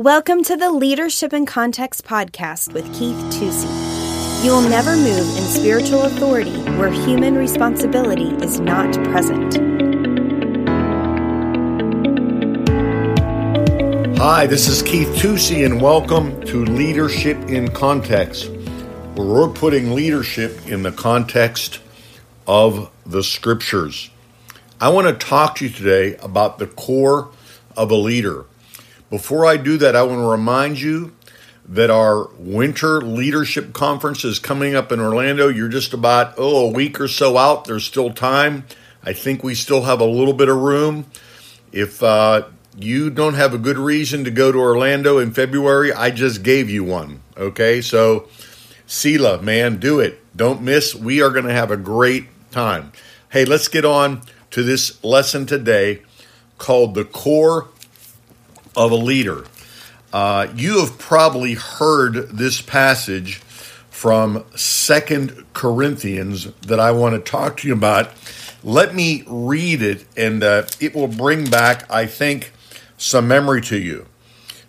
Welcome to the Leadership in Context podcast with Keith Tusey. You will never move in spiritual authority where human responsibility is not present. Hi, this is Keith Tusey, and welcome to Leadership in Context, where we're putting leadership in the context of the scriptures. I want to talk to you today about the core of a leader. Before I do that, I want to remind you that our winter leadership conference is coming up in Orlando. You're just about, oh, a week or so out. There's still time. I think we still have a little bit of room. If uh, you don't have a good reason to go to Orlando in February, I just gave you one. Okay, so Sela, man, do it. Don't miss. We are going to have a great time. Hey, let's get on to this lesson today called The Core of a leader. Uh, you have probably heard this passage from Second Corinthians that I want to talk to you about. Let me read it, and uh, it will bring back, I think, some memory to you.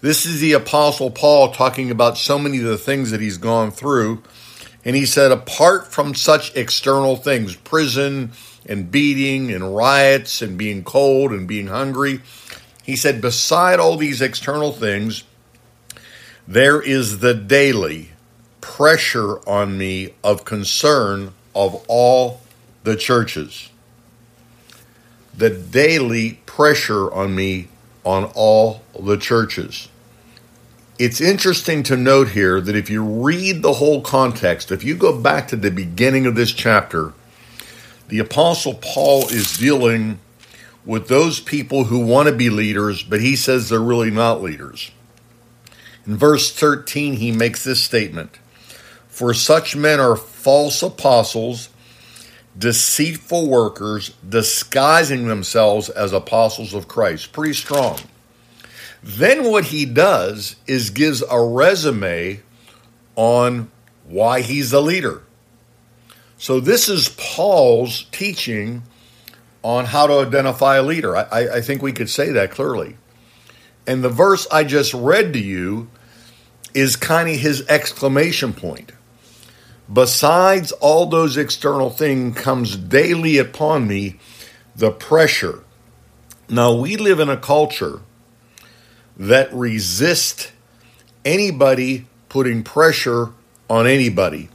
This is the Apostle Paul talking about so many of the things that he's gone through. And he said, apart from such external things, prison and beating and riots and being cold and being hungry, he said, beside all these external things, there is the daily pressure on me of concern of all the churches. The daily pressure on me on all the churches. It's interesting to note here that if you read the whole context, if you go back to the beginning of this chapter, the Apostle Paul is dealing with those people who want to be leaders, but he says they're really not leaders. In verse 13, he makes this statement For such men are false apostles, deceitful workers, disguising themselves as apostles of Christ. Pretty strong. Then what he does is gives a resume on why he's a leader. So this is Paul's teaching on how to identify a leader. I, I think we could say that clearly. And the verse I just read to you is kind of his exclamation point. Besides all those external things comes daily upon me the pressure. Now we live in a culture that resists anybody putting pressure on anybody.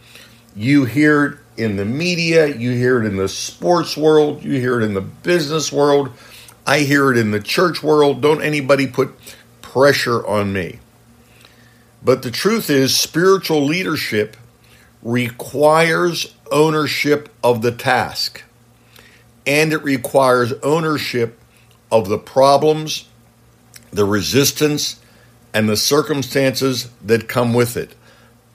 You hear in the media, you hear it in the sports world, you hear it in the business world, I hear it in the church world. Don't anybody put pressure on me. But the truth is, spiritual leadership requires ownership of the task, and it requires ownership of the problems, the resistance, and the circumstances that come with it.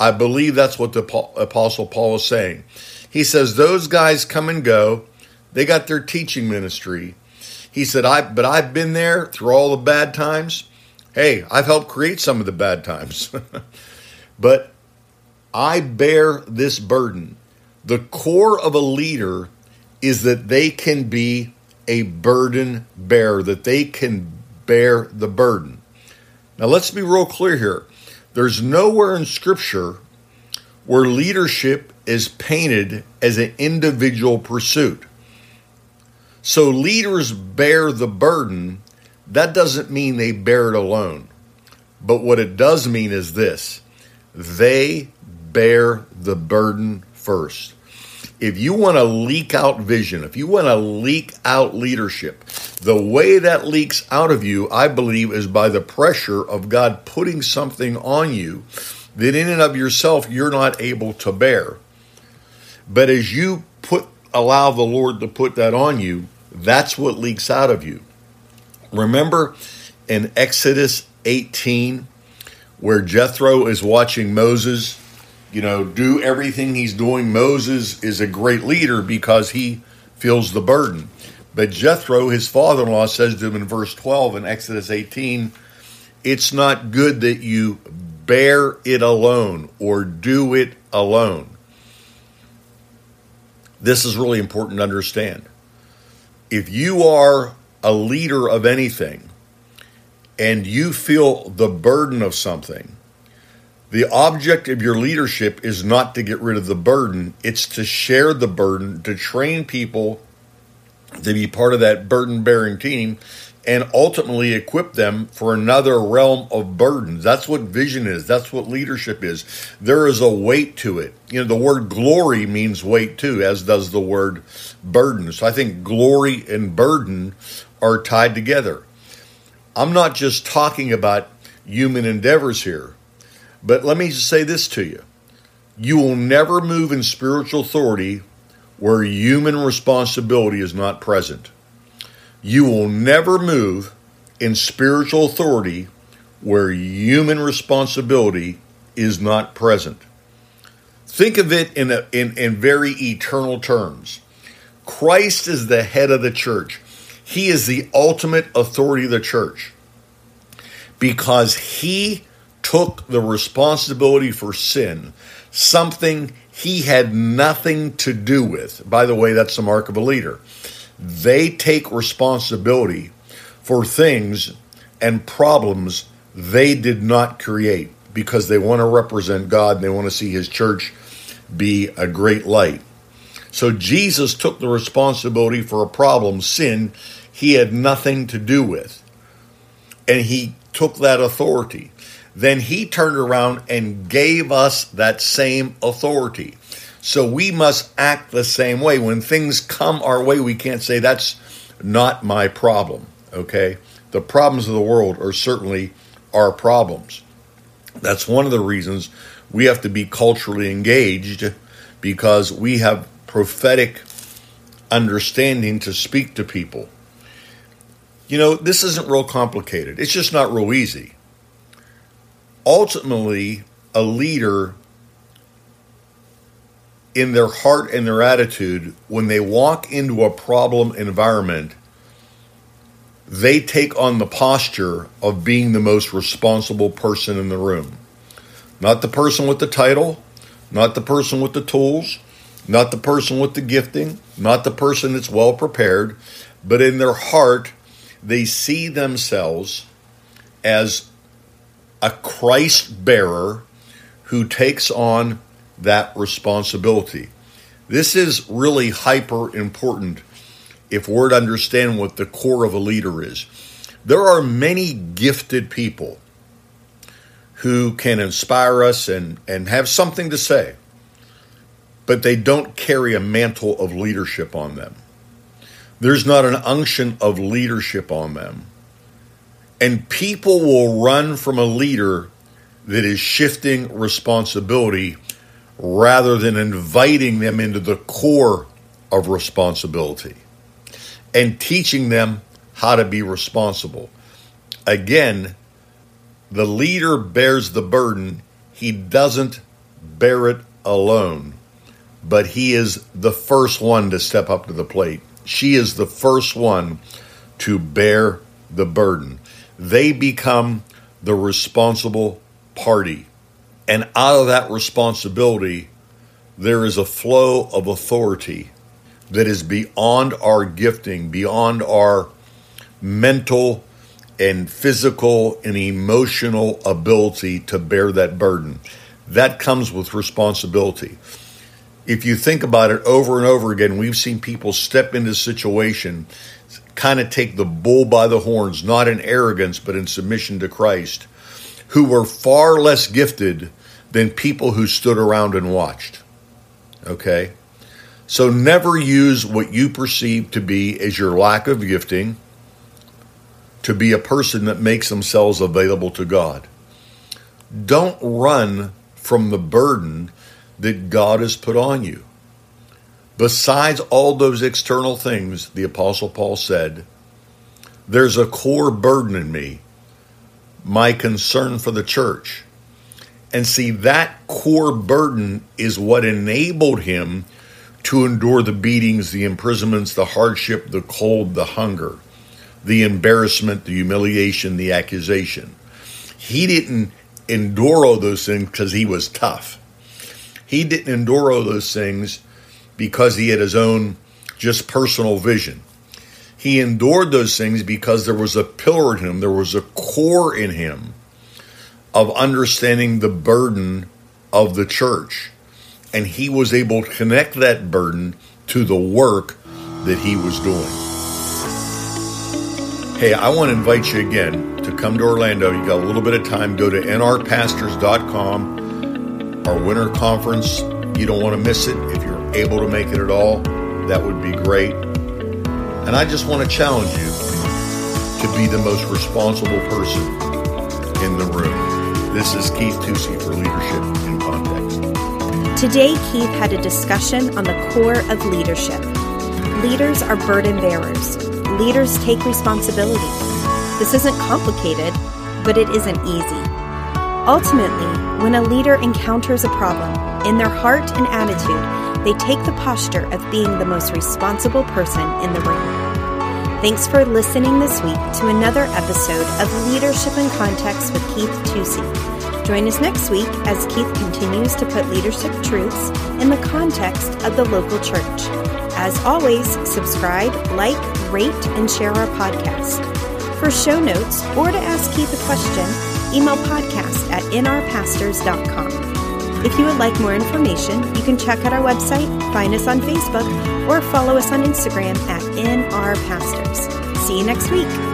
I believe that's what the Apostle Paul is saying. He says, Those guys come and go. They got their teaching ministry. He said, I but I've been there through all the bad times. Hey, I've helped create some of the bad times. but I bear this burden. The core of a leader is that they can be a burden bearer, that they can bear the burden. Now, let's be real clear here. There's nowhere in Scripture where leadership is painted as an individual pursuit. So leaders bear the burden. That doesn't mean they bear it alone. But what it does mean is this they bear the burden first. If you want to leak out vision, if you want to leak out leadership, the way that leaks out of you, I believe, is by the pressure of God putting something on you that in and of yourself you're not able to bear. But as you put allow the Lord to put that on you, that's what leaks out of you. Remember in Exodus 18 where Jethro is watching Moses, you know, do everything he's doing. Moses is a great leader because he feels the burden. But Jethro, his father in law, says to him in verse 12 in Exodus 18, It's not good that you bear it alone or do it alone. This is really important to understand. If you are a leader of anything and you feel the burden of something, the object of your leadership is not to get rid of the burden, it's to share the burden, to train people to be part of that burden bearing team and ultimately equip them for another realm of burdens. That's what vision is. That's what leadership is. There is a weight to it. You know, the word glory means weight too, as does the word burden. So I think glory and burden are tied together. I'm not just talking about human endeavors here, but let me just say this to you. You will never move in spiritual authority where human responsibility is not present. You will never move in spiritual authority where human responsibility is not present. Think of it in, a, in, in very eternal terms. Christ is the head of the church. He is the ultimate authority of the church because he took the responsibility for sin, something he had nothing to do with. By the way, that's the mark of a leader. They take responsibility for things and problems they did not create because they want to represent God and they want to see his church be a great light. So Jesus took the responsibility for a problem, sin, he had nothing to do with. And he took that authority. Then he turned around and gave us that same authority. So we must act the same way. When things come our way, we can't say, that's not my problem. Okay? The problems of the world are certainly our problems. That's one of the reasons we have to be culturally engaged because we have prophetic understanding to speak to people. You know, this isn't real complicated. It's just not real easy. Ultimately, a leader in their heart and their attitude, when they walk into a problem environment, they take on the posture of being the most responsible person in the room. Not the person with the title, not the person with the tools, not the person with the gifting, not the person that's well prepared, but in their heart, they see themselves as a Christ bearer who takes on that responsibility. This is really hyper important if we're to understand what the core of a leader is. There are many gifted people who can inspire us and, and have something to say, but they don't carry a mantle of leadership on them. There's not an unction of leadership on them. And people will run from a leader that is shifting responsibility rather than inviting them into the core of responsibility and teaching them how to be responsible. Again, the leader bears the burden, he doesn't bear it alone, but he is the first one to step up to the plate. She is the first one to bear the burden. They become the responsible party. And out of that responsibility, there is a flow of authority that is beyond our gifting, beyond our mental and physical and emotional ability to bear that burden. That comes with responsibility. If you think about it over and over again, we've seen people step into situation, kind of take the bull by the horns, not in arrogance, but in submission to Christ, who were far less gifted than people who stood around and watched. Okay? So never use what you perceive to be as your lack of gifting to be a person that makes themselves available to God. Don't run from the burden that God has put on you. Besides all those external things, the Apostle Paul said, there's a core burden in me, my concern for the church. And see, that core burden is what enabled him to endure the beatings, the imprisonments, the hardship, the cold, the hunger, the embarrassment, the humiliation, the accusation. He didn't endure all those things because he was tough. He didn't endure all those things because he had his own just personal vision. He endured those things because there was a pillar in him, there was a core in him of understanding the burden of the church. And he was able to connect that burden to the work that he was doing. Hey, I want to invite you again to come to Orlando. You got a little bit of time, go to nrpastors.com, our winter conference. You don't want to miss it. Able to make it at all, that would be great. And I just want to challenge you to be the most responsible person in the room. This is Keith Tusey for Leadership in Context. Today, Keith had a discussion on the core of leadership. Leaders are burden bearers. Leaders take responsibility. This isn't complicated, but it isn't easy. Ultimately, when a leader encounters a problem, in their heart and attitude, they take the posture of being the most responsible person in the room. Thanks for listening this week to another episode of Leadership in Context with Keith Tusey. Join us next week as Keith continues to put leadership truths in the context of the local church. As always, subscribe, like, rate, and share our podcast. For show notes or to ask Keith a question, email podcast at nrpastors.com. If you would like more information, you can check out our website, find us on Facebook, or follow us on Instagram at nrpastors. See you next week.